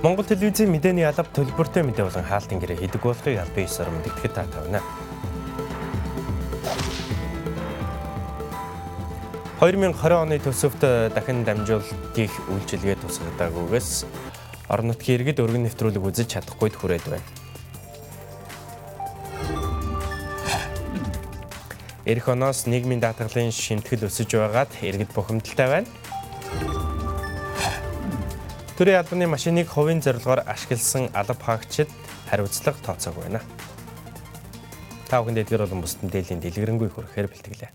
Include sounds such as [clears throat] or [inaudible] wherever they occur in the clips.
Монгол телевизийн мэдээний алба төлбөртэй мэдээ болон хаалтын гэрээ хийдэг болохыг аль биесээр мэдгэхэд та тавина. 2020 оны төсөвт дахин дамжуулалтыг үйлчилгээ тусгадаагүйгээс орон нутгийн иргэд өргөн нэвтрүүлэг үзэж чадахгүйд хүрээд байна. Эх оноос нийгмийн даатгалын шимтгэл өсөж байгаад иргэд бухимдалтай байна. Төрийн албаны машиныг хувийн зорилгоор ашигласан алба хаагчид хариуцлага тооцоог байна. Та бүхэнд эдгээр болон бусдын дээлийн дэлгэрэнгүй хүрэхээр бэлтгэлээ.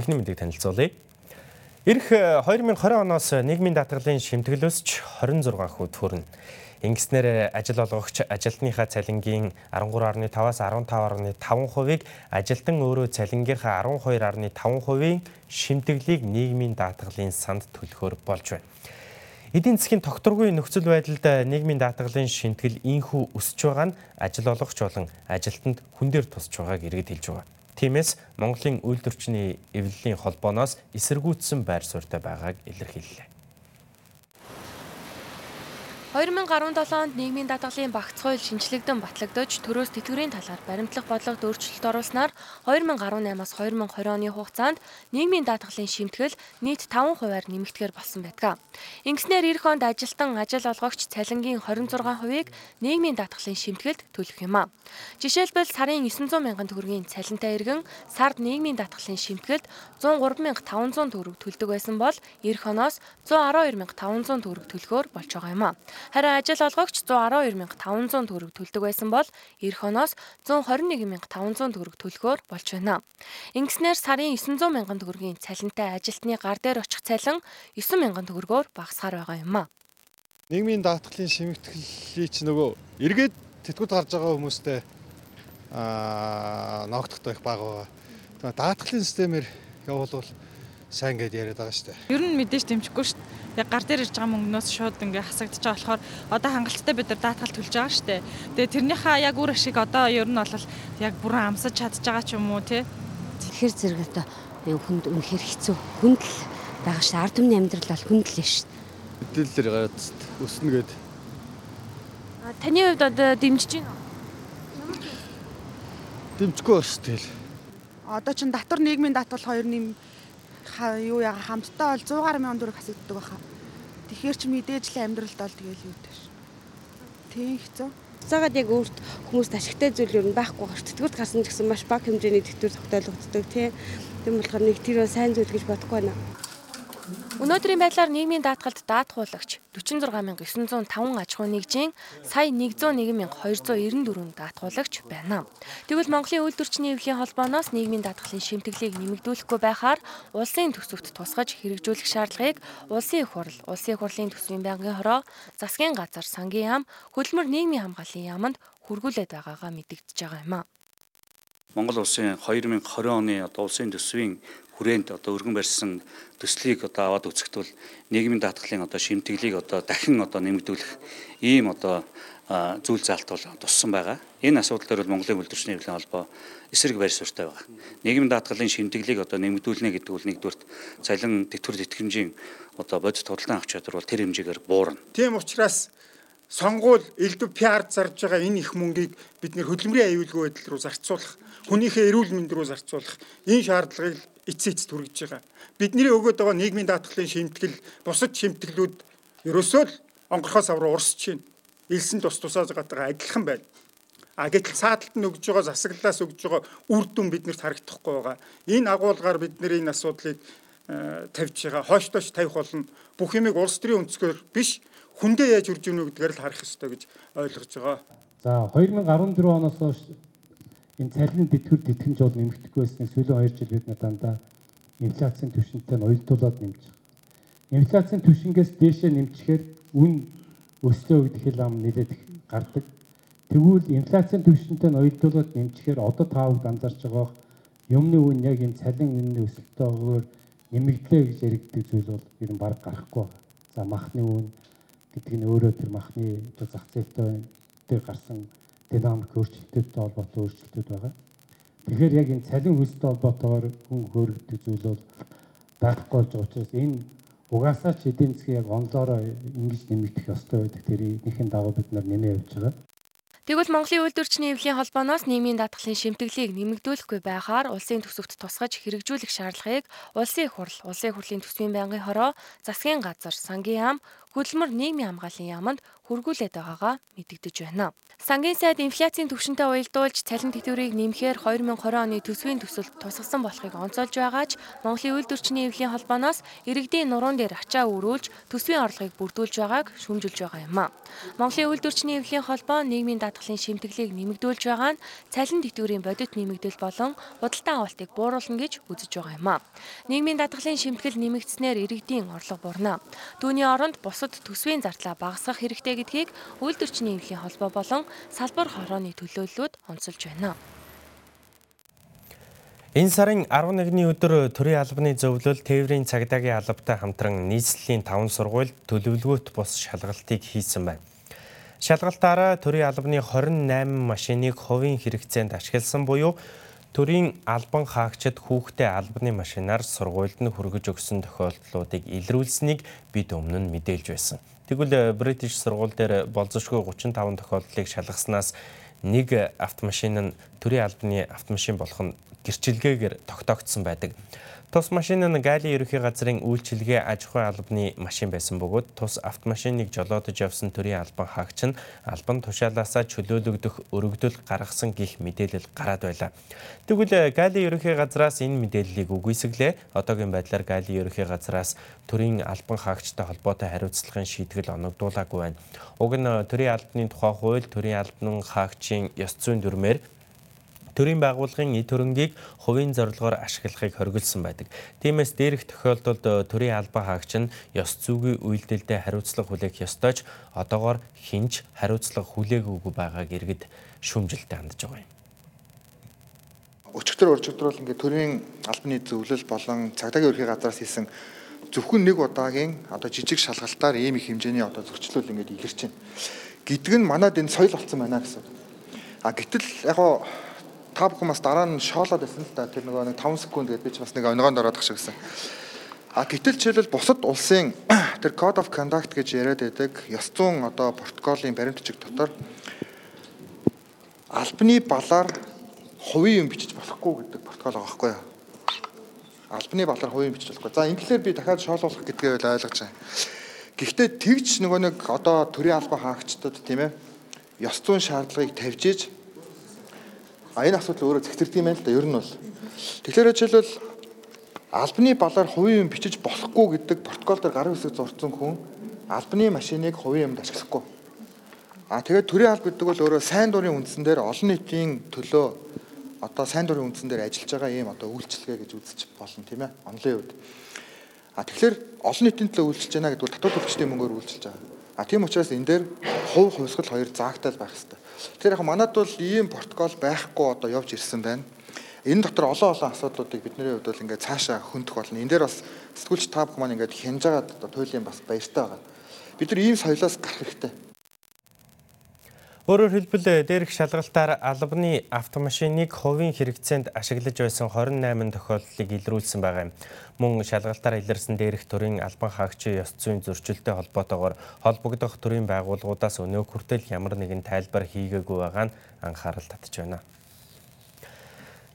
Эхний мэдээг танилцуулъя. Ирэх 2020 оноос нийгмийн даатгалын шимтгэлөөсч 26 хүү төрнө. Ингэснээр ажил олгогч ажилтныхаа цалингийн 13.5-аас 15.5%-ыг ажилтан өөрөө цалингийнхаа 12.5%-ийн шимтгэлийг нийгмийн даатгалын санд төлөхөөр болж байна. Эдийн засгийн тогтворгүй нөхцөл байдалд нийгмийн даатгалын шимтгэл инхүү өсөж байгаа нь ажил олгогч болон ажилтнанд хүн дээр тусч байгааг иргэд хэлж байгаа. Тиймээс Монголын үйлдвэрчний эвлэлийн холбооноос эсэргүүцсэн байр суурьтай байгааг илэрхийллээ. 2017 онд нийгмийн даатгалын багц хууль шинжлэгдэн батлагдаж төрөөс тэтгэврийн талаар баримтлах бодлогод өөрчлөлт оруулснаар 2018-аас 2020 оны хугацаанд нийгмийн даатгалын шимтгэл нийт 5%-аар нэмэгдэхээр болсон байдаг. Ингэснээр эх онд ажилтан ажил олгогч цалингийн 26%-ыг нийгмийн даатгалын шимтгэлд төлөх юм а. Жишээлбэл сарын 900 мянган төгрөгийн цалинтай иргэн сард нийгмийн даатгалын шимтгэлд 103500 төгрөг төлдөг байсан бол эх оноос 112500 төгрөг төлөхөөр болж байгаа юм а. Харин ажил олгогч 112500 төгрөг төлдөг байсан бол эх оноос 121500 төгрөг төлөхөөр болж байна. Ингэснээр сарын 900 мянган төгрөгийн цалинтай ажилтны гар дээр очих цалин 9 мянган төгрөгөөр багасгаар байгаа юм а. Нийгмийн даатгалын шимтгэлийг ч нөгөө эргээд тэтгүүд гарч байгаа хүмүүстэй аа ногдох их бага. Даатгалын системээр явуулвал сайн гэд яриад байгаа шүү дээ. Ер нь мэдээж дэмжихгүй шүү дээ яг гар дээр ирж байгаа мөнгнөөс шууд ингээ хасагдчих болохоор одоо хангалттай бид нар даатгал төлж байгаа шүү дээ. Тэгээ тэрнийхээ яг үр ашиг одоо ер нь бол яг бүрэн амсаж чадж байгаа ч юм уу тий. Тэгэхээр зэрэг одоо хүнд үнэхэр хэцүү. Хүнд л байгаа шүү. Ард түмний амьдрал бол хүнд л шүү. Мэдээлэлээр гараад өснө гээд. А таны хувьд одоо дэмжиж байна уу? Дэмжихгүй бас тэгэл. Одоо чин татвар нийгмийн даатгал хоёр нэм юу яга хамтдаа бол 100 гаруй мянган төгрөг хасагддаг байхаа. Тэгэхээр чи мэдээж л амьдралд бол тэгэл юу дээ. Тийм хэцүү. Цагаад яг өөрт хүмүүст ашигтай зүйл юу байхгүй гаш. Тэтгэврт гарсан ч гэсэн маш бага хэмжээний тэтгэвэр тогтоологддог тийм. Тийм болохоор нэг тэр сайн зүйл гэж бодохгүй байна. Өнөөдрийн байдлаар нийгмийн даатгалд даатгуулагч 46905 аж ахуй нэгжийн сая 101294 даатгуулагч байна. Тэгвэл Монголын үйлдвэрчний эвлэлийн холбооноос нийгмийн даатгалын шимтгэлийг нэмэгдүүлэхгүй байхаар улсын төсөвт тусгаж хэрэгжүүлэх шаардлагыг улсын их хурл, улсын их хурлын төсвийн байнгын хороо, засгийн газар, сангийн яам, хөдөлмөр нийгмийн хамгааллын яамд хүргүүлээд байгаагаа мэдэгдэж байгаа юм а. Монгол улсын 2020 оны одоо улсын төсвийн хүрээнд одоо өргөн барьсан төслийг одоо аваад үзэхэд бол нийгмийн даатгалын одоо шимтгэлийг одоо дахин одоо нэмэгдүүлэх ийм одоо зүйл заалт бол туссан байгаа. Энэ асуудал дээр бол Монголын үйлдвэрчний хэвлэлийн холбоо эсрэг байр суурьтай байгаа. Нийгмийн даатгалын шимтгэлийг одоо нэмэгдүүлнэ гэдэг бол нэгдүгürt цалин тэтгэвэр тэтгэмжийн одоо бодит худалдан авах чадвар бол тэр хэмжээгээр буурна. Тийм учраас сонгуул элдв пиар зарж байгаа энэ их мөнгийг бид нэр хөдөлмөрийн аюулгүй байдал руу зарцуулах, хүнийхээ эрүүл мэнд рүү зарцуулах энэ шаардлагыг эцсийн эцэд хүргэж байгаа. Бидний өгөөд байгаа нийгмийн даатгалын шимтгэл бусад шимтгэлүүд ерөөсөө л онгорхоос авруу урсж байна. Илсэн тус тусаа байгаа адилхан байна. А гэтэл сааталт нь өгж байгаа засаглалаас өгж байгаа үр дүн биднэрт харагдахгүй байгаа. Энэ агуулгаар бид нэр энэ асуудлыг э, тавьж байгаа. Хойш доош тавих болно. Бүх юмыг улс төрийн өнцгөр биш хүндээ яаж үрж өгнө гэдгээр л харах ёстой гэж ойлгож байгаа. За 2014 оноос энэ цалин тэтгэвэр тэтгэмж бол нэмэгдэхгүй байсныг сүүлийн 2 жил бид дандаа инфляцийн түвшинтэй нь уялдуулаад нэмж байгаа. Инфляцийн түвшингээс дээшээ нэмчихээр үн өслөө гэдэг хэл ам нэлээд гардаг. Тэгвэл инфляцийн түвшинтэй нь уялдуулаад нэмчихээр одоо таавд анзаарч байгаа юмны үн яг энэ цалин үнийн өсөлтөөр нэмэгдлээ гэж яригддаг зүйл бол ер нь баг гарахгүй. За махны үн гэдэг нь өөрөө тэр махны зах зээлтэй дээр гарсан динамик өөрчлөлтөдтэй холбоотой өөрчлөлтүүд байгаа. Тэгэхээр яг энэ цалин хөлстэй холбоотойгоор хүн хөөрөгдөг зүйл бол байхгүй болж байгаа учраас энэ угаасаа ч эдийн засгийн яг онлоороо ингэж нэмэгдэх ёстой байдаг. Тэр энэхийн дагуу бид нар нэмээ явж байгаа. Тэгвэл Монголын үйлдвэрчний эвлийн холбооноос нийгмийн даатгалын шимтгэлийг нэмэгдүүлэхгүй байхаар улсын төсөвт тусгаж хэрэгжүүлэх шаардлагыг улсын их хурл, улсын хурлын төсвийн байнгын хороо, засгийн газар, сангийн яам, хөдөлмөр нийгмийн хамгааллын яамд хөргүүлээд байгаагаа мэдэгдэж байна. Сангийн сайд инфляцийн түвшинтэй уялдуулж цалин тэтгэврийг нэмэхээр 2020 оны төсвийн төсөлд тусгасан болохыг онцолж байгаа ч Монголын үйлдвэрчний эвлийн холбооноос иргэдийн нуруун дээр ачаа өрүүлж төсвийн орлогыг бүрдүүлж байгааг шүүмжилж байгаа юм а. Монголын үйлдвэрчний эвлийн холбоо нийгмийн даатгалын шимтгэлийг нэмэгдүүлж байгаа нь цалин тэтгэврийн бодит нэмэгдэл болон худалдан авалтыг бууруулна гэж үзэж байгаа юм а. Нийгмийн даатгалын шимтгэл нэмэгдснээр иргэдийн орлого бурна. Түүний оронд бусад төсвийн зардлаа багасгах хэрэгтэй гэдгийг үйлдвэрчний эвлийн холбоо болон салбар хорооны төлөөллүүд онцолж байна. Энэ сарын 11-ний өдөр төрийн албаны зөвлөл тээврийн цагдаагийн албатай хамтран нийслэлийн 5 сургуульд төлөвлөгөөт бус шалгалтыг хийсэн байна. Шалгалтаараа төрийн албаны 28 машиныг хувийн хэрэгцээнд ашигласан буюу төрийн албан хаагчид хүүхдээ албаны машинаар сургуульд нь хүргэж өгсөн тохиолдлуудыг илрүүлсэнийг бид өмнө нь мэдээлж байсан. Тэгвэл British сургууль дээр болзошгүй 35 тохиолдлыг шалгаснаас нэг автомашин нь төрийн албаны автомашин болох нь гэрчилгээгээр тогтоогдсон байдаг. Тус машин нь Гали ерөнхий газрын үйлчилгээ аж ахуйн албаны машин байсан бөгөөд тус автомашиныг жолоодож явсан төрийн албан хаагч нь албан тушаалаасаа чөлөөлөгдөх өргөдөл гаргасан гих мэдээлэл гараад байлаа. Тэгвэл Гали ерөнхий газраас энэ мэдээллийг үгүйсгэлээ. Одоогийн байдлаар Гали ерөнхий газраас төрийн албан хаагчтай холбоотой хариуцлагын шийтгэл оногдуулаагүй байна. Уг нь төрийн албаны тухай хууль төрийн албан хаагчийн ёс зүйн дүрмээр төрийн байгууллагын эд хөрөнгийг хувийн зорилгоор ашиглахыг хориглосон байдаг. Тиймээс дээрх тохиолдолд э, төрийн албан хаагч нь ёс зүйн үйлдэлдээ хариуцлага хүлээх ёстойч одоогоор хинч хариуцлага хүлээгүйгүй байгааг иргэд шүүмжилтэд хандж байгаа юм. Өчигдөр уржигдөр бол ингээд төрийн албаны зөвлөл болон цагдаагийн ерхий газраас хийсэн зөвхөн нэг удаагийн одоо жижиг шалгалтаар ийм их хэмжээний одоо зөрчлөл ингээд илэрч байна. Гэдг нь манад энэ соёл болсон байна гэсэн. А гэтэл яг та бүхэн бас дараа нь шоолоод байсан л да. Тэр нөгөө нэг 5 секунд гэдээ би ч бас нэг өнгөнд ороод тах шиг гэсэн. А гэтэл жишээлбэл бусад улсын [clears throat] тэр Code of Conduct гэж яриад байдаг ёс зүйн одоо протоколын баримтчиг дотор албаны балаар хувийн юм бичиж болохгүй гэдэг протокол байгаа байхгүй юу? Албаны балаар хувийн бичиж болохгүй. За инглээр би дахиад шоолуулах гэдгээ ойлгож байна. Гэхдээ тэгж нөгөө нэг одоо төрийн албан хаагчдад тийм ээ ёс зүйн шаардлагыг тавьж иж А энэ асуудал өөрөө зэгцэрдэг юм байна л да. Ер нь бол. Тэгэхээр жишээлбэл албаны балаар хувийн юм бичиж болохгүй гэдэг протокол дээр гарын хэсэг зурцсан хүн албаны машиныг хувийн юмд ашиглахгүй. А тэгээд төрийн алба гэдэг бол өөрөө сайн дурын үндсэн дээр олон нийтийн төлөө одоо сайн дурын үндсэн дээр ажиллаж байгаа ийм одоо үйлчлэгээ гэж үзэж болно тийм ээ. Онлын үед. А тэгэхээр олон нийтийн төлөө үйлчилж байна гэдэг бол татвар төлөгчдийн мөнгөөр үйлчилж байгаа. А тийм учраас энэ дээр хувь хувьсгал хоёр заагтаал байх хэрэгтэй. Тэгэхээр яг манад бол ийм протокол байхгүй одоо явж ирсэн байна. Энэ дотор олон олон асуудлуудыг бидний хувьд бол ингээд цаашаа хөндөх болно. Энэ дээр бас сэтгүүлч та бүхэн маань ингээд хянаж байгаа одоо туйлын бас баяртай байгаа. Бид нар ийм соёлоос гарах хэрэгтэй. Өөрөөр хэлбэл дээрх шалгалтаар албаны автомашиныг хувийн хэрэгцээнд ашиглаж байсан 28 тохиолдлыг илрүүлсэн байгаа юм. Мөн шалгалтаар илэрсэн дээрх төрийн албан хаагчийн ёс зүйн зөрчилтэй холбоотойгоор холбогдох төрийн байгууллагуудаас өнөө хүртэл ямар нэгэн тайлбар хийгээгүй байгаа нь анхаарал татж байна.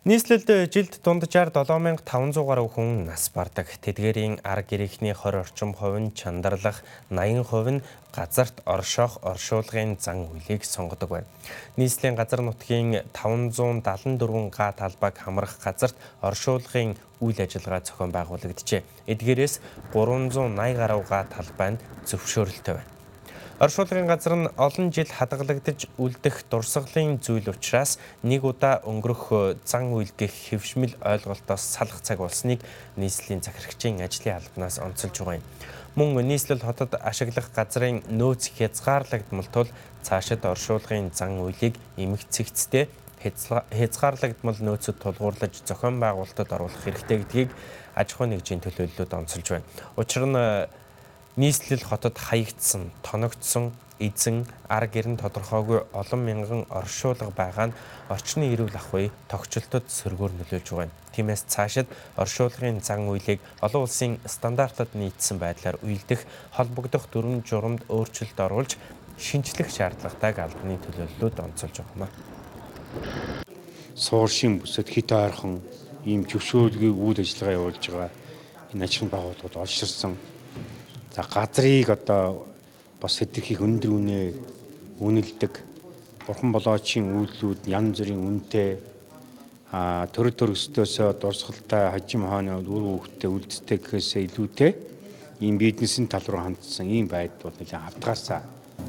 Нийслэлд жилд дунджаар 7500 гаруй хүн нас бардаг. Тэдгээрийн арга гэрээхний 20 орчим хувь нь чандарлах, 80% нь газарт оршоох оршуулгын зан үйлийг сонгодог байна. Нийслэлийн газар нутгийн 574 га талбайг хамрах газарт оршуулгын үйл ажиллагаа зохион байгуулагджээ. Эдгээрээс 380 гаруй га талбай нь зөвшөөрөлтэй байна. Оршуулгын газар нь олон жил хадгалагдаж үлдэх дурсгалын зүйл учраас нэг удаа өнгөрөх зан үйл гэх хэвшмэл ойлголтоос салах цаг болсныг нийслэлийн захирагчийн ажлын албанаас онцолж байгаа юм. Мөн нийслэл хотод ашиглах газрын нөөц хязгаарлагдмал тул цаашид оршуулгын зан үйлийг эмх цэгцтэй хязгаарлагдмал нөөцөд тулгуурлаж зохион байгуулалтад оруулах хэрэгтэй гэдгийг аж ахуйн нэгжийн төлөөллөд онцолж байна. Учир нь нийслэл хотод хаягдсан, тоногдсон эзэн ар гэрэн тодорхойгүй олон мянган оршуулга байгаа нь орчны эрүүл ахуй тогтчлолтод сөргөөр нөлөөлж байгаа юм. Тиймээс цаашид оршуулгын зан үйлийг олон улсын стандартад нийцсэн байдлаар уйлдэх, холбогдох дүрм журамд өөрчлөлт оруулж шинжлэх шаардлагатайг албаны төлөөллөд онцолж байгаа юм. Сууршийн бүсэд хит ойрхон ийм зөвшөөрлөгийг үйл ажиллагаа явуулж байгаа энэ ажлын байгууллагууд олширсан. За газрыг одоо бас хэдэрхийг өндөр үнэ үнэлдэг. Бурхан болоочийн үйлдэлүүд янз бүрийн үнэтэй. А төр төрөстөөсөө дурсгалтай хажим хооны үр хөвгтөд үлддэг гэхээсээ илүүтэй. Ийм бизнесийн тал руу хандсан ийм байдал бол нэлээд автгаасаа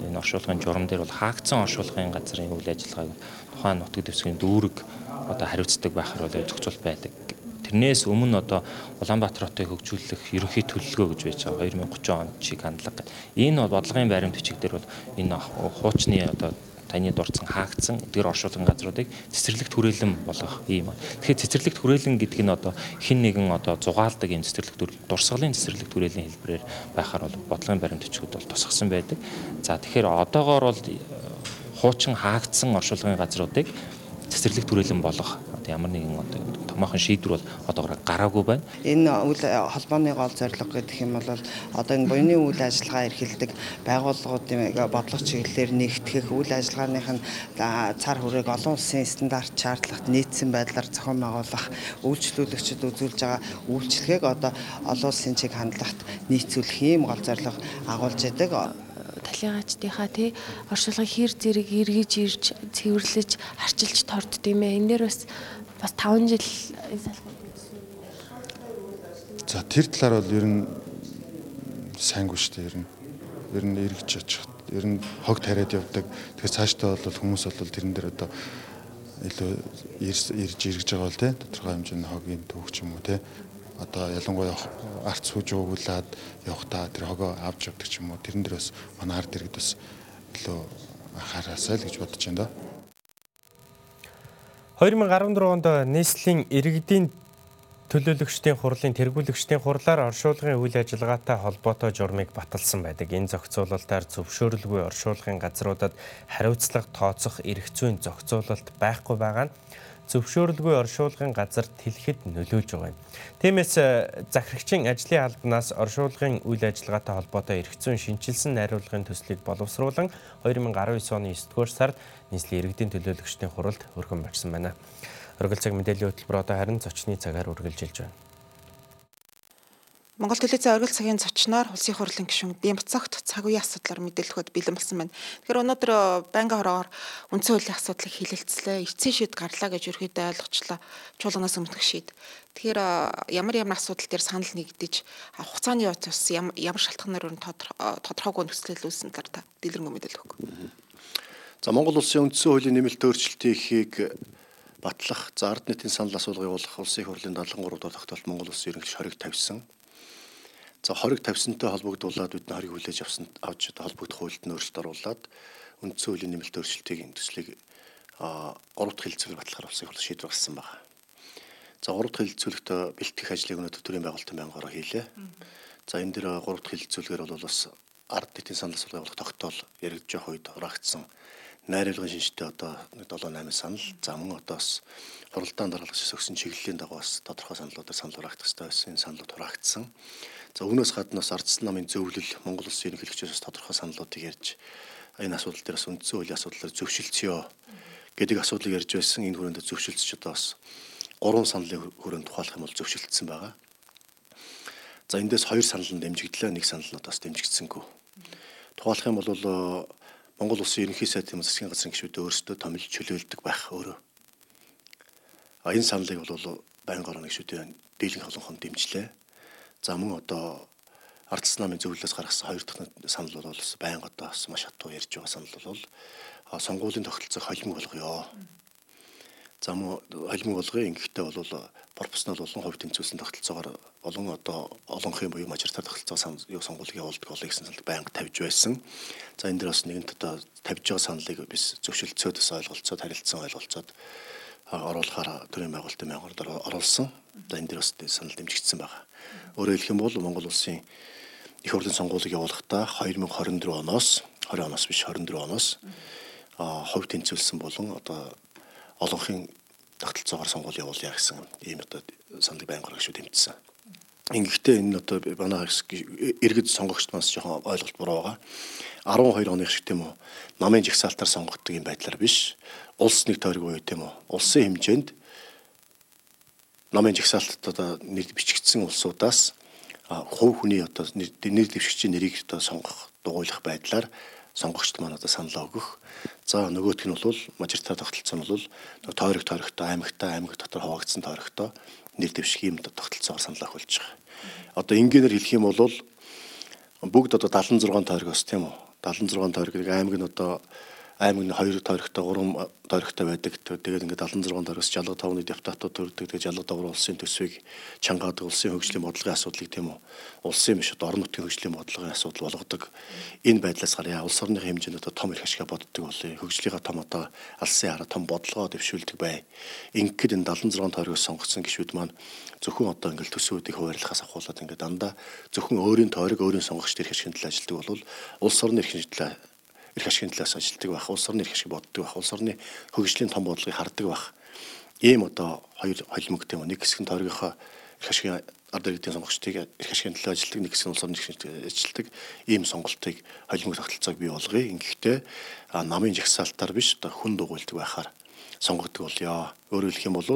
энэ оршуулгын журам дээр бол хаагдсан оршуулгын газрын үйл ажиллагааг тухайн нутаг дэвсгэрийн дүүрэг одоо хариуцдаг байхаар бол зохицуулт байдаг Тэрнээс өмнө одоо Улаанбаатар хотыг хөгжүүлэх ерөнхий төлөвлөгөө гэж байж байгаа 2030 онд чиг хандлага. Энэ бол бодлогын баримт бичиг дээр бол энэ хуучны одоо таны дурдсан хаагдсан эдгээр оршуулгын газруудыг цэцэрлэгт хүрээлэн болгох юм. Тэгэхээр цэцэрлэгт хүрээлэн гэдэг нь одоо хин нэгэн одоо зугаалдаг юм цэцэрлэгт дурсгалын цэцэрлэгт хүрээлэн хэлбэрээр байхаар бол бодлогын баримт бичгүүд бол тусгасан байдаг. За тэгэхээр одоогоор бол хуучин хаагдсан оршуулгын газруудыг цэцэрлэгт хүрээлэн болгох ямар нэгэн одоо томоохон шийдвэр бол одоогоор гараагүй байна. Энэ үйл холбооны гол зорилго гэдэг юм бол одоо энэ буйны үйл ажиллагаа эрхэлдэг байгууллагуудын бодлого чиглэлээр нэгтгэх үйл ажиллагааных нь цар хүрээг олон улсын стандарт шаардлагат нийцсэн байдлаар зохион байгуулах үйлчлүүлэгчид үзүүлж байгаа үйлчлэгийг одоо олон улсын чиг хандлагат нийцүүлэх ийм гол зорилго агуулж идэг талигаачдынхаа тий оршуулгын хэр зэрэг эргэж ирж цэвэрлэж арчилж тордд юм ээ. Энэ дээр бас бас 5 жил За тэр талаар бол ер нь сайнгүй шүү дээ ер нь. Ер нь эргэж очих. Ер нь хог тариад явдаг. Тэгэхээр цаашдаа бол хүмүүс бол тэрэн дээр одоо илүү ирж ирж байгаа бол тий тодорхой хэмжээний хогийн төвч юм уу тий одоо ялангуяа арц сүүж уугуулад явхдаа тэр хогоо авч явдаг ч юм уу тэрэн дээр бас манай ард иргэд бас илүү анхаараасай л гэж бодож байна да. 2014 онд нийслэлийн иргэдийн төлөөлөгчдийн хурлын тэргүүлэгчдийн хурлаар оршуулгын үйл ажиллагаатай холбоотой журмыг баталсан байдаг. Энэ зохицуулалтаар зөвшөөрөлгүй оршуулгын газруудад хариуцлага тооцох эрх зүйн зохицуулалт байхгүй байгаа нь зөвшөөрөлгүй оршуулгын газар тэлхэд нөлөөлж байгаа юм. Тиймээс э, захирагчийн ажлын албанаас оршуулгын үйл ажиллагаатай холбоотой зүйн шинчилсэн найруулгын төслийг боловсруулан 2019 оны 9-р сард нийслэлийн иргэдийн төлөөлөгчдийн хуралд өргөн барьсан байна. Оргил цаг мэдээллийн хөтөлбөр одоо харин зочны цагаар үргэлжилж байна. Монгол телевизийн оргил цагийн зочноор улсын хурлын гишүүн Бямцагт цаг үеийн асуудлаар мэдээлэхэд бэлэн болсон байна. Тэгэхээр өнөөдөр э, байнгын хороогоор үндсэн хуулийн асуудлыг хилэлцлээ. Эцсийн шийд гарлаа гэж ерөөдөө ойлгочлаа. Чуулганаас өмнөх шийд. Тэгэхээр э, ямар ямар асуудал дээр санал нэгдэж хугацааны явц ямар шалтгаанаар өрн э, тодорхойгүй нөхцөл үүссэн талаар та дэлгэрэнгүй мэдээлэл өгөх. За Монгол улсын үндсэн хуулийн нэмэлт өөрчлөлтийн ихийг батлах, за ард нийтийн санал асуулгыг явуулах улсын хурлын 73 дахь тогтоолт Монгол улсын ерөнхий хориг тавьсан. За хориг тавьсантай холбогдуулаад бид хориг хүлээж авсан авч холбогдох хуульд нь өөрчлөлт оруулад үндсэн хуулийн нэмэлт өөрчлөлтийн төслийг а 3 дахь хилцүүлэг батлахаар улсын хурл шийдвэр гаргасан байна. За 3 дахь хилцүүлэгт бэлтгэх ажлыг өнөөдөр төрийн байгуулалтын байнгаараа хийлээ. За энэ дээр 3 дахь хилцүүлгээр бол бас ард нийтийн санал асуулгын явуулах тогтоол яригдж явах үед хураагдсан найруулгын шинжтэй одоо 7 8 санал за мөн одоо бас хуралдаан дараалгаж өгсөн чиглэлийн дагуу бас тодорхой саналуудаар санал хураагдах хэрэгтэй байсан энэ саналууд хураагдсан. За үүнээс гадна бас ардсан намын зөвлөл Монгол Улсын ерөнхийлөгчөөс тодорхой саналуудыг ярьж энэ асуудал дээр бас үндсэн хуулийн асуудлаар зөвшөлдсөё гэдэг асуудлыг ярьж байсан. Энэ хүрээнд зөвшөлдсөж одоо бас гурван саналын хүрээнд тухайлах юм бол зөвшөлдсөн байгаа. За эндээс хоёр санал нь дэмжигдлээ, нэг санал нь бас дэмжигдсэнгүй. Тухайлах юм бол Монгол Улсын ерөнхий сайдын засгийн газрын гишүүд өөрсдөө томилж чөлөөлдөг байх өөрөө. А энэ саналыг бол байнгын орны гишүүдийн дийлэнх холонхон дэмжлээ. За мөн одоо ардс намын зөвлөлөөс гаргасан хоёр дахь санал бол байнга одоо бас маш хатуу ярьж байгаа санал бол сонгуулийн тогтолцоог холимог болгоё. За мөн холимог болгоё ингэхдээ бол пропорционал болон хувь тэнцвэрсэн тогтолцоогоор олон одоо олонхын буюу мажоритар тогтолцоо юу сонгуулийг явуулдаг болоё гэсэн санал байнга тавьж байсан. За энэ дээр бас нэгэнт одоо тавьж байгаа саналыг bis зөвшөлдсөд бас ойлголцоод харилцсан ойлголцоод оруулахаар төрийн байгуулалтын байгууллагаар оруулсан. За энэ дээр бас санал дэмжигдсэн байна. Өөрөөр хэлэх юм бол Монгол улсын их хурлын сонгуулийг явуулахдаа 2024 оноос 20 оноос биш 24 оноос а хувь тэнцвэлсэн болон одоо олонхын тогтолцоогоор сонгуул явуулъя гэсэн ийм одоо саналыг байнга гаргаж тэмцсэн. Ингэхдээ энэ одоо манай иргэд сонгогчд маань жоохон ойлголт буруу байгаа. 12 оны шиг тийм үү намын жигсаалтаар сонгогддог юм байдлаар биш улс нэг тойрог буюу тийм үү улсын хэмжээнд намын жигсаалтад одоо нэр бичигдсэн улсуудаас хувь хүний одоо нэр дэвшигчийн нэрийг одоо сонгох дугуйлах байдлаар сонгогчд маань одоо саналаа өгөх. За нөгөөх нь бол мажоритар тогтолцоо нь бол тойрог тойрогтой аймагтай аймаг дотор хуваагдсан тойрогтой нэр дэвших юм тогтолцоогоор саналаа өгүүлж байгаа. Одоо энгийнээр хэлэх юм бол бүгд одоо 76 тойрогоос тийм үү 76 тойрог аймаг нь одоо аймаг нь 2 тойрогтой 3 тойрогтой байдаг. Тэгээд ингээд 76 тойрогоос жалга тавны депутатууд төрдөг. Тэгээд жалга давар улсын төсвийг чангаадаг улсын хөгжлийн бодлогын асуудлыг тийм үү. Улсын биш орон нутгийн хөгжлийн бодлогын асуудал болгодог. Энэ байдлаас гараа улс орны хэмжээнд одоо том их ашига боддог болъё. Хөгжлийнхаа том одоо алсын хараа том бодлогоо дэвшүүлдэг бай. Ингээд энэ 76 тойрогоос сонгогдсон гишүүд маань зөвхөн одоо ингээл төсвүүдийг хуваарлахаас ахуулаад ингээд дандаа зөвхөн өөрийн тойрог өөрийн сонгогчд ирэх ашигын төлөө ажилладаг бол улс орны эрхийн төлөө эрх ашигын талаас ажилладаг байх, улс орны эрх ашиг боддог байх, улс орны хөгжлийн том бодлогыг хардаг байх. Ийм одоо хоёр холимогтой юм. Нэг хэсэг нь тойрогийнхоо эрх ашигын ард иргэдийн сонгогчдыг эрх ашигын төлөө ажилладаг, нэг хэсэг нь улс орны ажилладаг ийм сонголтыг холимог тогтолцоог бий болгоё. Ингэхдээ намын жагсаалтаар биш одоо хүн дугуйлдаг байхаар сонгогддог болёо. Өөрөөр хэлэх юм бол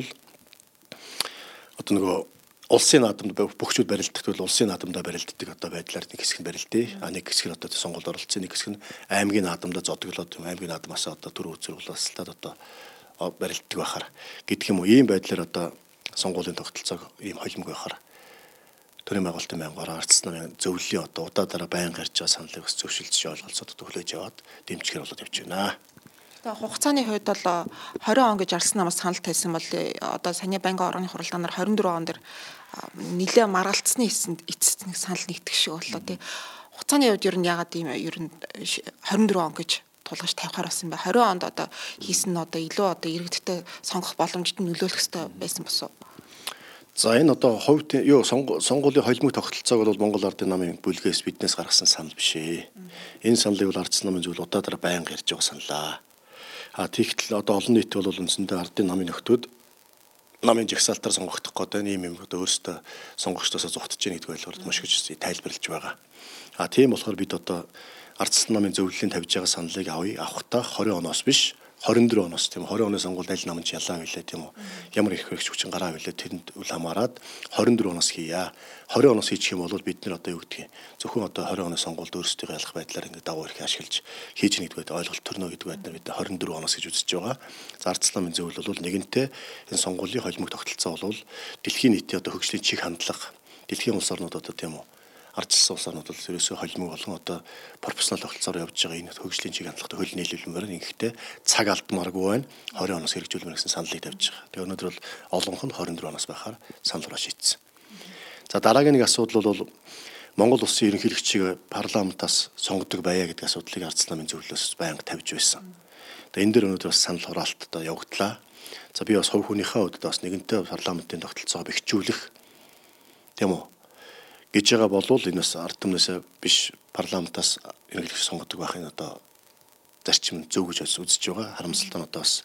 одоо нөгөө улсын наадамд бүгчүүд барилддаг бол улсын наадамдаа барилддаг одоо байдлаар нэг хэсэг нь барилдээ. А нэг хэсэг нь одоо сонгуульд оролцсон, нэг хэсэг нь аймгийн наадамдаа зодоглоод аймгийн наадмаас одоо төр үзэр уласлаад одоо барилддаг байхаар гэдэг юм уу. Ийм байдлаар одоо сонгуулийн тогтолцоог ийм холимог байхаар төрийн байгуулалтын байнгаараа арцс намын зөвлөлийн одоо удаа дараа байн гарч байгаа саналыг бас зөвшөлдөж ойлголцоод төглөөж яваад дэмжгээр болоод явж байна. Тэгээ хугацааны хувьд бол 20 он гэж арсан намаас санал тавьсан бол одоо саний байнгын орны хуралдаанаар 24 он дэр нэлээ маргалцсны эцэст нэг санал нэгтгэх шиг боллоо тий. Хугацааны хувьд ер нь ягаад ийм ер нь 24 он гэж тулгаж тавихаар болсон бэ? 20 онд одоо хийсэн нь одоо илүү одоо иргэдтэй сонгох боломжтой нөлөөлөх хэрэгтэй байсан босоо. За энэ одоо хувьд юу сонгуулийн холимог тогтолцоог бол Монгол Ардын намын бүлгээс биднээс гаргасан санал биш ээ. Энэ саналыг бол ардсан намын зүйл удаа дараа байнга ярьж байгаа саналаа. А тэгтэл одоо олон нийт бол үндсэндээ ардын намын нөхдүүд намын жагсаалтаар сонгогдох гэдэг ийм юм одоо өөрсдөө сонгогчдоос зугтж яах гэдэг байлгал маш их тайлбарлаж байгаа. А тийм болохоор бид одоо ардсан намын зөвлөлийн тавьж байгаа саналыг авъя. Авахтаа 20 оноос биш 24 оноос тийм 20 оны сонгуульд аль намч ялаа байлаа тийм үү ямар их хэрэгч хүчин гараа байлаа тэрэнд үл хамааран 24 оноос хийя. 20 оноос хийчих юм бол бид нар одоо юу гэдгийг зөвхөн одоо 20 оны сонгуульд өөрсдөө ялах байдлаар ингээд дагуу ирэх ашиглаж хийж нэгдгээд ойлголт төрнө гэдэг байдлаар бид 24 оноос гэж үзэж байгаа. Зардсламын зөвлөл бол нэгэнтээ энэ сонгуулийн холимог тогтолцоо бол дэлхийн нийтийн одоо хөгжлийн чиг хандлага дэлхийн улс орнууд одоо тийм үү ардчилсан улс орнууд бол ерөөсөө холимог болон одоо профессионал тогтолцоор явж байгаа энэ хөгжлийн чиг хандлагатай хөл нийлүүлмээр ингэхдээ цаг алдмааргүй байна. 20 оноос хэрэгжүүлмээр гэсэн саналыг тавьж байгаа. Тэгээ өнөөдөр бол олонх нь 24 оноос байхаар санал руу шийдсэн. За дараагийн нэг асуудал бол Монгол улсын ерөнхийлөгчийг парламентаас сонгодог байя гэдэг асуудлыг ардс намын зөвлөлөөс байнга тавьж байсан. Тэгээ энэ дээр өнөөдөр бас санал хураалт одоо явагдлаа. За би бас хувь хүнийхээ хувьд бас нэгэнтээ парламентын тогтолцоо бэхжүүлэх тийм үү гэж байгаа болвол энэ бас ард түмнээс биш парламентаас эргэлэх сонгодог байхын одоо зарчим зөв гэж үзэж байгаа. Харамсалтай нь одоо бас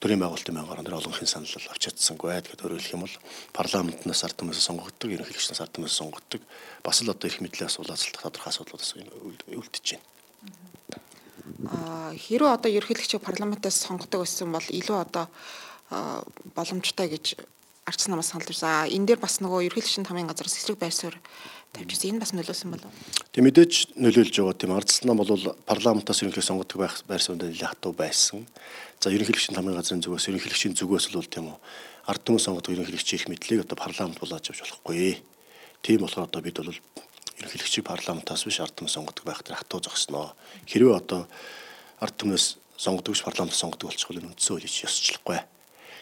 төрийн байгуулалтын байнгын дээр олонхын санал авч чадсангүй гэдээ өөрөөр хэлэх юм бол парламентнаас ард түмнээс сонгогддог, ерөнхийлөгчнөөс ард түмнээс сонгогддог. Бас л одоо их мэдлийн асуулт тодорхой асуудлуудаас үлдэж байна. Аа хэрвээ одоо ерөнхийлөгчийг парламентаас сонгодог байсан бол илүү одоо боломжтой гэж арч намаас санал тавьсан. Энэ дээр бас нөгөө ерөнхийлөгчийн тамийн газраас эсрэг байр суурь тавьж ирсэн. Энэ бас нөлөөлсөн болов. Тэг мэдээж нөлөөлж байгаа тийм арч нам бол парламентаас ерөнхий сонгодог байх байр суурь нэлээд хатуу байсан. За ерөнхийлөгчийн тамийн газрын зүгээс ерөнхийлөгчийн зүгээс бол тийм үү ард түмэн сонгодог ерөнхийлөгчийн их мэдлийг одоо парламент булааж авч болохгүй. Тийм болохоор одоо бид бол ерөнхийлөгчийг парламентаас биш ард түмэн сонгодог байх дээр хатуу зогсноо. Хэрвээ одоо ард түмнээс сонгодогч парламент сонгодог болчих бол энэ үндсэн хуулийг ёсчлохгүй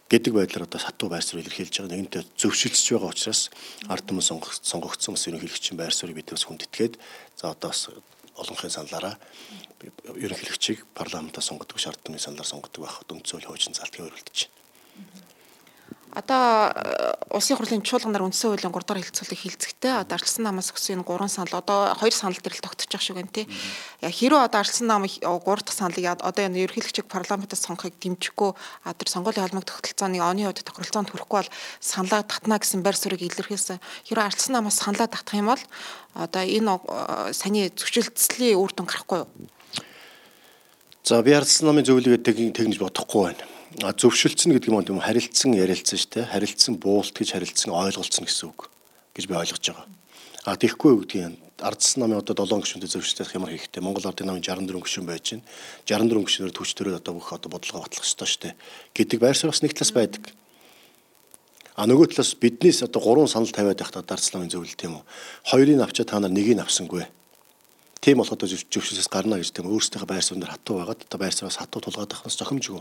гэдэг байдлаар одоо сатуу байр суурь илэрхийлж байгаа нэгэнтээ зөвшөлдөж байгаа учраас ард түмэн сонгогдсон бас ерөнхийлөгчийн байр суурийг бид бас хүндэтгээд за одоо бас олонхын саналаараа ерөнхийлөгчийг парламентаа сонгодог ард түмний саналаар сонгодог байх үндсөөл хуучин залтыг өөрөлдөж байна. Одоо э, улсын хурлын чуулганаар үндсэн хуулийн 3 дахь хэлцүүлэг хилцэгтэй одоо арчилсан намаас өгсөн энэ 3 санал одоо 2 санал дээр л тогтчих шиг байна тий. Яг хэрвээ одоо арчилсан нам 3 дахь саналыг одоо энэ ерөнхийлөгчийг парламентаас сонгохыг дэмжихгүй тэр сонгуулийн холбоог тогтолцооны оны үед тохиролцоонд хүрэхгүй бол саналаа татна гэсэн байр суурийг илэрхийлсэн. Хэрвээ арчилсан намаас саналаа татах юм бол одоо энэ саний зөвшөлтслийн үр дүн гарахгүй юу? За би арчилсан намын зөвлөгөөд тэгнэж бодохгүй байна зөвшөлдсөн гэдэг юм юм харилцсан ярилцсан шүү дээ. Харилцсан буулт гэж харилцсан ойлголцсон гэсэн үг гэж би ойлгож байгаа. А тэгэхгүй юу гэдгийг ардсан намын одоо 7 гишүүнтэй зөвшөлтөх ямар хэрэгтэй. Монгол ардын намын 64 гишүүн байж байна. 64 гишүүнээр төвч төрөөд одоо бүх одоо бодлого батлах ёстой шүү дээ. гэдэг байр суурь бас нэг талаас байдаг. А нөгөө талаас биднээс одоо 3 санал тавиад байхдаа ардсан намын зөвлөлт юм уу? Хоёрыг авчаа та нар нэгийг авсангүй. Тийм болоход зөвшөөрлөөс гарна гэж тийм өөрсдийнхөө байр суурьнаар хатуу байгаад одоо байр сууриас хатуу тулгаад авахнаас зохимжгүй.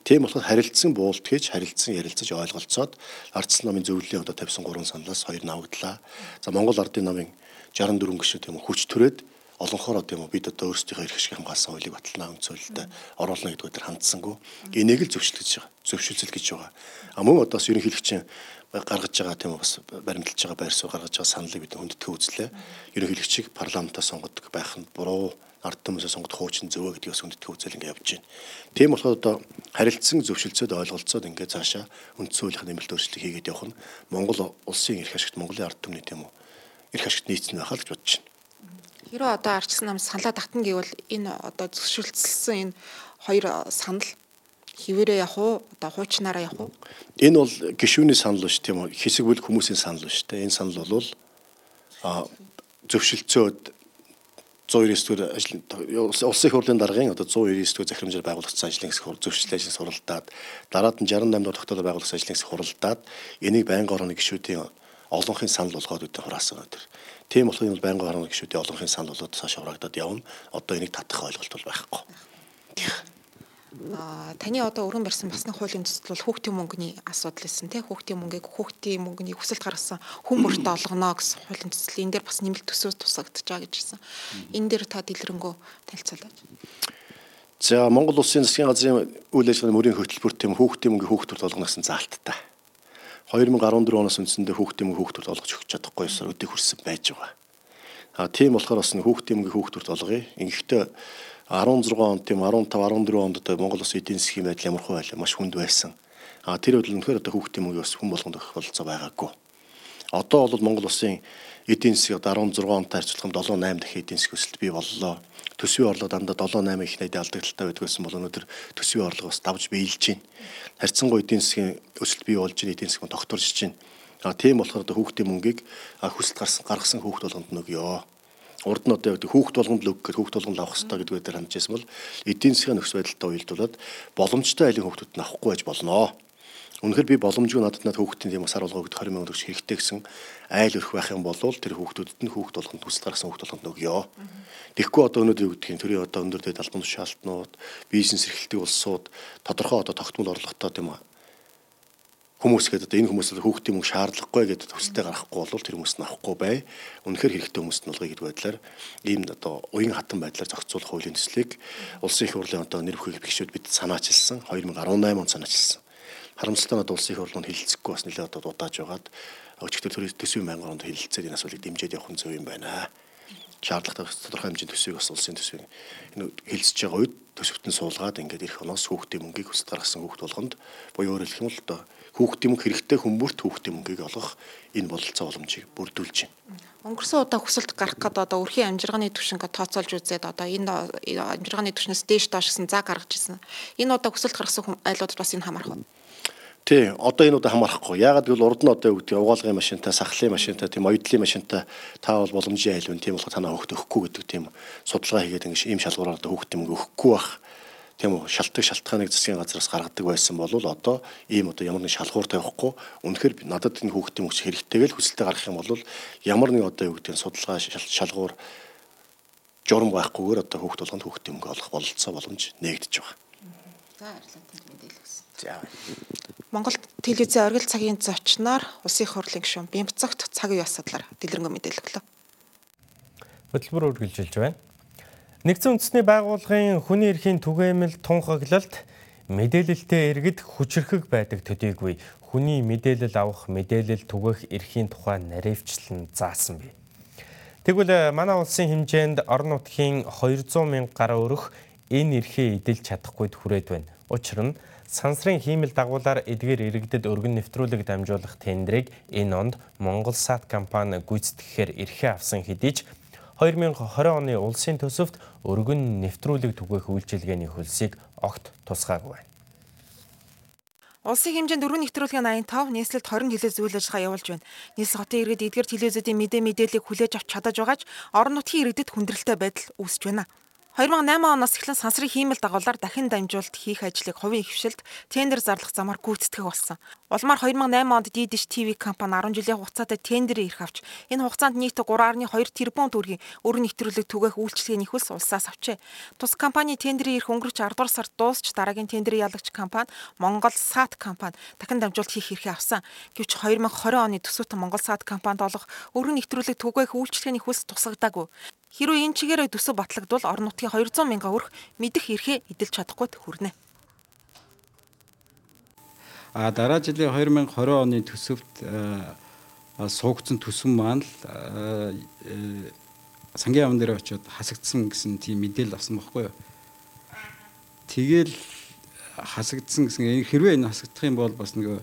Тийм болоход харилцсан буулт гэж харилцсан ярилцаж ойлголцоод ардсан намын зөвлөлийн одоо тавьсан 3 саналаас хоёр навагдлаа. За Монгол ардын намын 64 гишүү тийм хүч төрөөд олонхороо тийм бид одоо өөрсдийнхөө эрх ашиг хамгаалсан хуулийг баталнаа өнцөлдөө оруулна гэдгээр тэр хандсангүй. Энийг л зөвшөлдөж байгаа. Зөвшөлтсөл гэж байгаа. А мөн одоо бас ерөнхийлөгчийн гаргаж байгаа тийм бас баримталж байгаа байр суурь гаргаж байгаа саналыг бид хүндэтгэх үзлээ. Ерөнхийлөгчийг парламентаас сонгодог байх нь буруу ард түмээсээ сонгох хуучин зөвөө гэдгийг бас хүндэтгэх үзэл ингээд явж байна. Тийм болохоор одоо харилцсан зөвшөлтсөд ойлголцоод ингээд цаашаа үндсэн хуулийнхаа нэмэлт өөрчлөлт хийгээд явах нь Монгол улсын эрх ашигт Монголын ард түмний тийм үү эрх ашигт нийцнэ байхаа л гэж бодож байна. Хэрэв одоо арчсан нам саналаа татна гэвэл энэ одоо зөвшөлдсөн энэ хоёр санал хിവэрээ явах уу одоо хуучнаараа явах уу? Энэ бол гишүүний санал биш тийм үү? Хэсэг бүлэг хүмүүсийн санал биш тийм энэ санал бол а зөвшөлтсөөд 199 дугаар ажил улсын их хурлын даргын одоо 199 дугаар захирамжаар байгуулагдсан ажлын хэсэг хурл зөвшөлт ажлын суралдаад дараад нь 68 дугаар тогтоолоор байгуулагдсан ажлын хэсэг хуралдаад энийг байнгын орны гишүүдийн олонхын санал болгоод үүдээ хураасан өдөр. Тийм болохоор энэ бол байнгын орны гишүүдийн олонхын санал болоод цааш хураагдаад явна. Одоо энийг татах ойлголт бол байхгүй таны одоо өргөн барьсан бас нэг хуулийн төсөл бол хүүхдийн мөнгөний асуудал байсан тийм хүүхдийн мөнгийг хүүхдийн мөнгөний хүсэлт гаргасан хүн бүрт олгоно гэсэн хуулийн төсөл энэ дээр бас нэмэлт төсөө тусагдж байгаа гэж хэлсэн. Энэ дээр та дэлгэрэнгүй танилцуулаач. За Монгол улсын засгийн газрын үйл ажиллагааны мөрийн хөтөлбөр тийм хүүхдийн мөнгө хүүхдүүд олгоно гэсэн заалттай. 2014 оноос үндсэндээ хүүхдийн мөнгө хүүхдүүд олгож өгч чадахгүй ёсоор өдөө хүрсэн байж байгаа. А тийм болохоор бас хүүхдийн мөнгө хүүхдүүд олгоё. Ингэхдээ 16 онд тийм 15 14 онд одоо Монгол Улсын эдийн засгийн байдал ямар хөө байлаа маш хүнд байсан. А тэр үед үнэхээр одоо хүүхдийн мөнгө бас хүн болгонд өгөх болцоо байгаагүй. Одоо бол Монгол Улсын эдийн засаг одоо 16 онтой харьцуулахад 7 8 дахин эдийн засаг өсөлт бий боллоо. Төсвийн орлого дандаа 7 8 их найдаа алдагдaltaй байдаг байсан бол өнөөдөр төсвийн орлого бас давж биелж байна. Харьцангуй эдийн засгийн өсөлт бий болж байна, эдийн засаг тогтворж байна. А тийм болохоор одоо хүүхдийн мөнгийг хүсэлт гарсан гаргасан хүүхд болгонд нөгөө урд нь одоо яг хүүхд болгонд л өгөх хүүхд болгонд авах хэрэгтэй гэдэг дээр хандж байсан бол эдийн засгийн нөхцөл байдалтай уялдуулаад боломжтой айлын хүүхдүүд нь авахгүй байж болно. Үнэхээр би боломжгүй надад надад хүүхдийн тийм сар болгоо гэдэг 20 сая төгрөг хэрэгтэй гэсэн айл өрх байх юм бол тэр хүүхдүүдэд нь хүүхд болгонд хүсэл гаргасан хүүхд болгонд өгөө. Тэгэхгүй одоо өнөөдөр юу гэдгийг төрийн одоо өндөр дэд албан тушаалтнууд, бизнес эрхлэлтийн улсууд тодорхой одоо тогтмол орлоготой тийм хүмүүс гэдэг одоо энэ хүмүүс хүүхдийн мөнгө шаардлагагүй гэдэг төсөлтэй гарахгүй бол тэр хүмүүс нь авахгүй бай. Үнэхээр хэрэгтэй хүмүүст нь болгоё гэдэг байдлаар ийм одоо уян хатан байдлаар зохицуулах хуулийн төслийг улсын их хурлын одоо нэр бүхий гишүүд бид санаачилсан 2018 онд санаачилсан. Харамсалтай нь улсын их хурлын хилэлцэхгүй бас нэлээд одоо удааж байгаад өчигдөр төсвийн байнгын оронд хилэлцээд энэ асуудлыг дэмжиж явах нь зөв юм байна шаардлагатай тодорхой хэмжээний төсвийг бас улсын төсвийг энэ хэлцэж байгаа үед төсөвтөн суулгаад ингээд ирэх оноос хүүхдийн мөнгийг өсөлт гаргасан хүүхд болгонд буюу өөрөөр хэлэх юм бол одоо хүүхдийн мөнгө хэрэгтэй хүмүүрт хүүхдийн мөнгийг олгох энэ бололцоо боломжийг бүрдүүлж байна. Өнгөрсөн удаа хүсэлт гарах гэдэг одоо өрхийн амжиргааны түвшингээ тооцоолж үзээд одоо энэ амжиргааны түвшнээс дээш доош гэсэн заа гаргаж ирсэн. Энэ удаа хүсэлт гаргасан айлуудад бас энэ хамаарах уу? Тий, одоо энэ удаа хамаарахгүй. Яагаад гэвэл урд нь одоо юу гэдэг угаалгын машинтай, сахлын машинтай, тийм оюутлын машинтай та бол боломжийн айл үн тийм болохоор танаа хөхт өгөхгүй гэдэг тийм судалгаа хийгээд ингэ ийм шалгуураар одоо хөхт юм өгөхгүй байх тийм үү шалтгаан шалтгааныг засгийн газраас гаргадаг байсан бол одоо ийм одоо ямар нэг шалгуур тавихгүй үнэхээр надад энэ хүүхдийн мөч хэрэгтэйгээл хүсэлтэд гарах юм бол ямар нэг одоо юу гэдэг судалгаа шалгуур журам байхгүйгээр одоо хүүхд болгонд хүүхдийн мөнгө олох бололцоо боломж нээгдэж байгаа. За баярлалаа танд мэдээлэл өгсөн. За. Монгол телевизийн оргил цагийн зочноор улсын хурлын гишүүн Бямцогт цаг үе асуудлаар дэлгэрэнгүй мэдээлэл өглөө. Хөтөлбөр үргэлжилж байна. Нэгдсэн үндэсний байгууллагын хүний эрхийн түгээмэл тунхаглалт мэдээлэлтэй иргэд хүчрхэг байдаг төдийгүй хүний мэдээлэл авах, мэдээлэл түгэх эрхийн тухай наривчлан заасан бий. Тэгвэл манай улсын хэмжээнд орон нутгийн 200 мянга гаруй өрөх энэ эрхээ эдэлж чадахгүй хүрээд байна. Учир нь сансрын хиймэл дагуулаар эдгээр иргэдэд өргөн нэвтрүүлэг дамжуулах тендрийг энэ онд Монгол Сат компани гүйцэтгэхээр эрхээ авсан хэдий ч 2020 оны улсын төсөвт өргөн нэвтрүүлэг түгээх үйлчилгээний хөлсийг огт тусгаагүй байна. Улсын хэмжээнд дөрвөн нэвтрүүлгийн 85, нийслэлд 20 телевиз үйл ажиллагаа явуулж байна. Нийслэл хотын иргэд эдгээр телевизүүдийн мэдээ мэдээллийг хүлээж авч чадаж байгаа ч орон нутгийн иргэдэд хүндрэлтэй байдал үүсэж байна. 2008 оноос эхлэн сансрын хиймэл дагуулаар дахин дамжуулалт хийх ажлыг хувийн хвшилд тендер зарлах замаар гүйцэтгэх болсон. Улмаар 2008 онд Didish TV компани 10 жилийн хугацаатай тендерийн эрх авч энэ хугацаанд нийт 3.2 тэрбум төгрөгийн өрн нэвтрүүлэг түгээх үйлчлэгээний хөлс улсаас авчээ. Тус компани тендерийн эрх өнгөрч 10 дугаар сард дуусч дараагийн тендерийн ялагч компани Монгол Сат компани дахин дамжуулалт хийх эрхээ авсан. Гэвч 2020 оны төсөвт Монгол Сат компанид олох өрн нэвтрүүлэг түгээх үйлчлэгээний хөлс тусагдаагүй. Хэрвээ энэ чигээрээ төсөв батлагдвал орон нутгийн 200 мянга өрх мэдэх эрхээ эдэлж чадахгүй хүрнэ. А дараа жилийн 2020 оны төсөвт суугдсан төсөв маань л сангийн яамн дээр очиод хасагдсан гэсэн тийм мэдээлэл авсан байхгүй юу. Тэгэл хасагдсан гэсэн хэрвээ энэ хасагдах юм бол бас нөгөө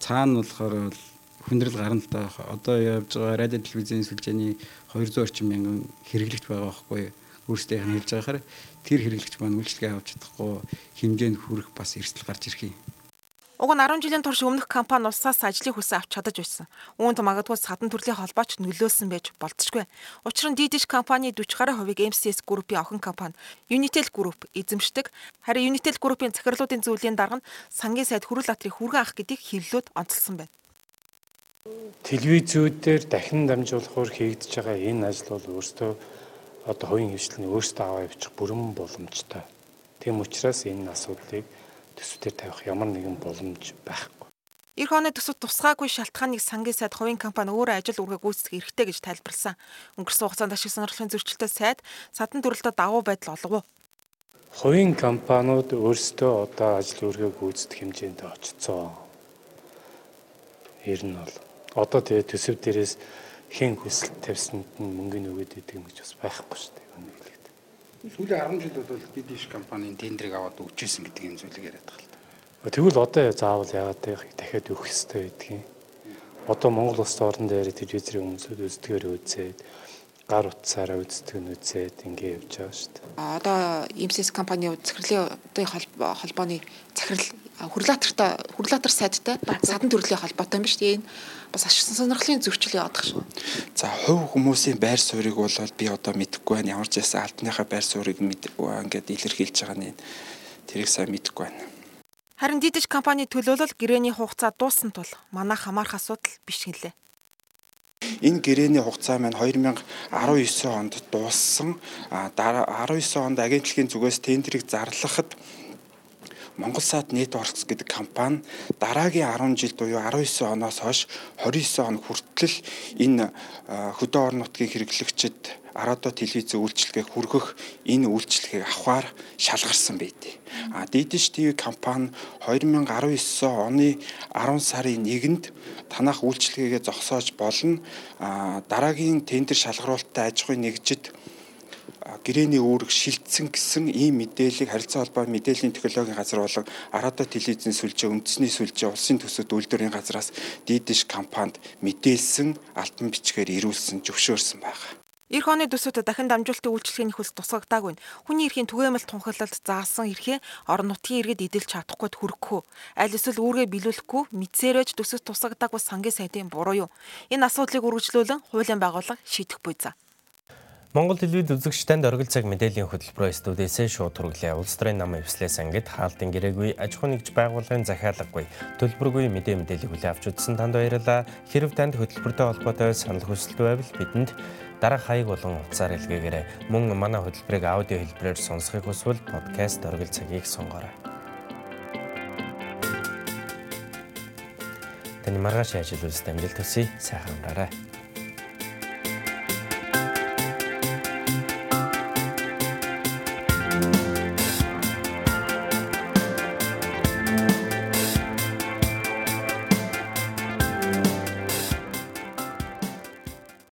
цаана болохоор хүндрэл гарна л да. Одоо явж байгаа радио телевизийн сүлжээний 200 орчим мянган хэрэглэгч байгаа байхгүй өөрсдөө хэлж байгаагаар тэр хэрэглэгч маань үйлчлэгээ авч чадахгүй хэмжээнд хүрэх бас эрсдэл гарч ирэх юм. Уг нь 10 жилийн турш өмнөх компани улсаас ажлын хүсээ авч чадаж байсан. Үүнд магадгүй садан төрлийн холбооч нөлөөсөн байж болцсогүй. Учир нь Didish компани 40 гаруй хувийг MCS Group-ийн охин компани Unitel Group эзэмшдэг. Харин Unitel Group-ийн захирлуудын зүйлийн дарга нь сангийн сайд Хүрэл Атрыг хүргэн ах гэдгийг хэвлэлүүд онцлсон байна телевизүүдээр дахин дамжуулахаар хийгдэж байгаа энэ ажил бол өөртөө одоо хувийн хвшлэний өөртөө аваа явуучих бүрэн боломжтой. Тийм учраас энэ асуудлыг төсвөөр тавих ямар нэгэн боломж байхгүй. Эх оны төсөв тусгаагүй шалтгааныг сангийн сайд хувийн компани өөрөө ажил үргээ гүйцэтгэх эрхтэй гэж тайлбарласан. Өнгөрсөн хугацаанд ашиг сонирхлын зөрчилтэй сайд садан төрөлтөд давуу байдал олгов. Хувийн компаниуд өөрсдөө одоо ажил үргээ гүйцэтгэх хэмжээнд очсон. Ер нь бол одоо тэгээ төсөв дээрээс хэн хүсэлт тавьсанд нь мөнгөний өгöd идэг юм гэж бас байхгүй шүү дээ. Үнийг хэлээд. Сүүлийн 10 жил бол Didish компанийн тендерийг аваад өгчээсэн гэдэг юм зүйлийг яриад байгаа л да. Тэгвэл одоо заавал яагаад дахиад өгөх хэрэгтэй байдгийг. Одоо Монгол улс орн дээр телевизийн хүмүүсүүд үздэгээр үзээд гар утсаараа үздэг нь үзээд ингэ явж байгаа шүү дээ. Одоо MCS компани захирлын одын холбооны захирал хүрлаатартай хүрлаатар сайдтай садан төрлийн холбоотой юм ба шүү дээ. Энэ бас ашиг сонирхлын зөрчил яваадах шүү. За хувь хүмүүсийн байр суурийг бол би одоо мэдэхгүй байна. Ямар ч байсан альтныхаа байр суурийг ингээд илэрхийлж байгаа нь тэрийг сайн мэдэхгүй байна. Харин Didish компани төлөөлөл гэрээний хугацаа дууссан тул манай хамаарх асуудал биш гэлээ. Энэ гэрээний хугацаа маань 2019 онд дууссан. А 19 онд агентлагийн зүгээс тендерийг зарлахад Монгол Сад Networks гэдэг компани дараагийн 10 жил буюу 19 оноос хойш 29 он хүртэл энэ хөдөө орон нутгийн хэрэглэгчид Арадо телевизийн үйлчилгээг хүргэх энэ үйлчилгээг авахар шалгарсан байдیں۔ А Didish TV компани 2019 оны 10 сарын 1-нд танах үйлчилгээгээ зогсоож болно. А дараагийн тендер шалгаруулалттай аж ахуйн нэгжид гэрээний үүрэг шилжсэн гэсэн ийм мэдээллийг харилцаа холбоо мэдээллийн технологийн газар болон Арадо телевизийн сүлжээ үндэсний сүлжээ улсын төсөв үйлдвэрийн газраас Didish компанид мэдээлсэн альбом бичгээр ирүүлсэн зөвшөөрсөн байна. Эх оны төсөвт дахин дамжуулалтын үйлчлэгээний хөлс тусгагдаагүй хүний эрхийн түгээмэл тунхаглалд заасан эрхээ орон нутгийн иргэд эдэлж чадахгүй хүрхгүй аль эсвэл үүргээ биелүүлэхгүй мэдсээрэж төсөвт тусгагдаагүй сангийн сайдын буруу юу? Энэ асуудлыг үргэлжлүүлэн хуулийн байгууллага шийдэх буй за Монгол телевиз үзэгчдэнд оргил цаг мэдээллийн хөтөлбөрөө студиэсээ шууд хүргэлээ. Улс төрийн нам эвслээс ангид хаалтын гэрээгүй аж ахуй нэгж байгууллагын захиалаггүй төлбөргүй мэдээ мэдээллийг хүлээн авч үзсэн танд баярлалаа. Хэрв танд хөтөлбөртэй холбоотой санал хүсэлт байвал бидэнд дараах хаяг болон утсаар илгээгээрэй. Мөн манай хөтөлбөрийг аудио хэлбэрээр сонсохыг хүсвэл подкаст оргил цагийг сонгоорой. Таны маргааш ажил үйлс амжилт төсөй сайхан амраарай.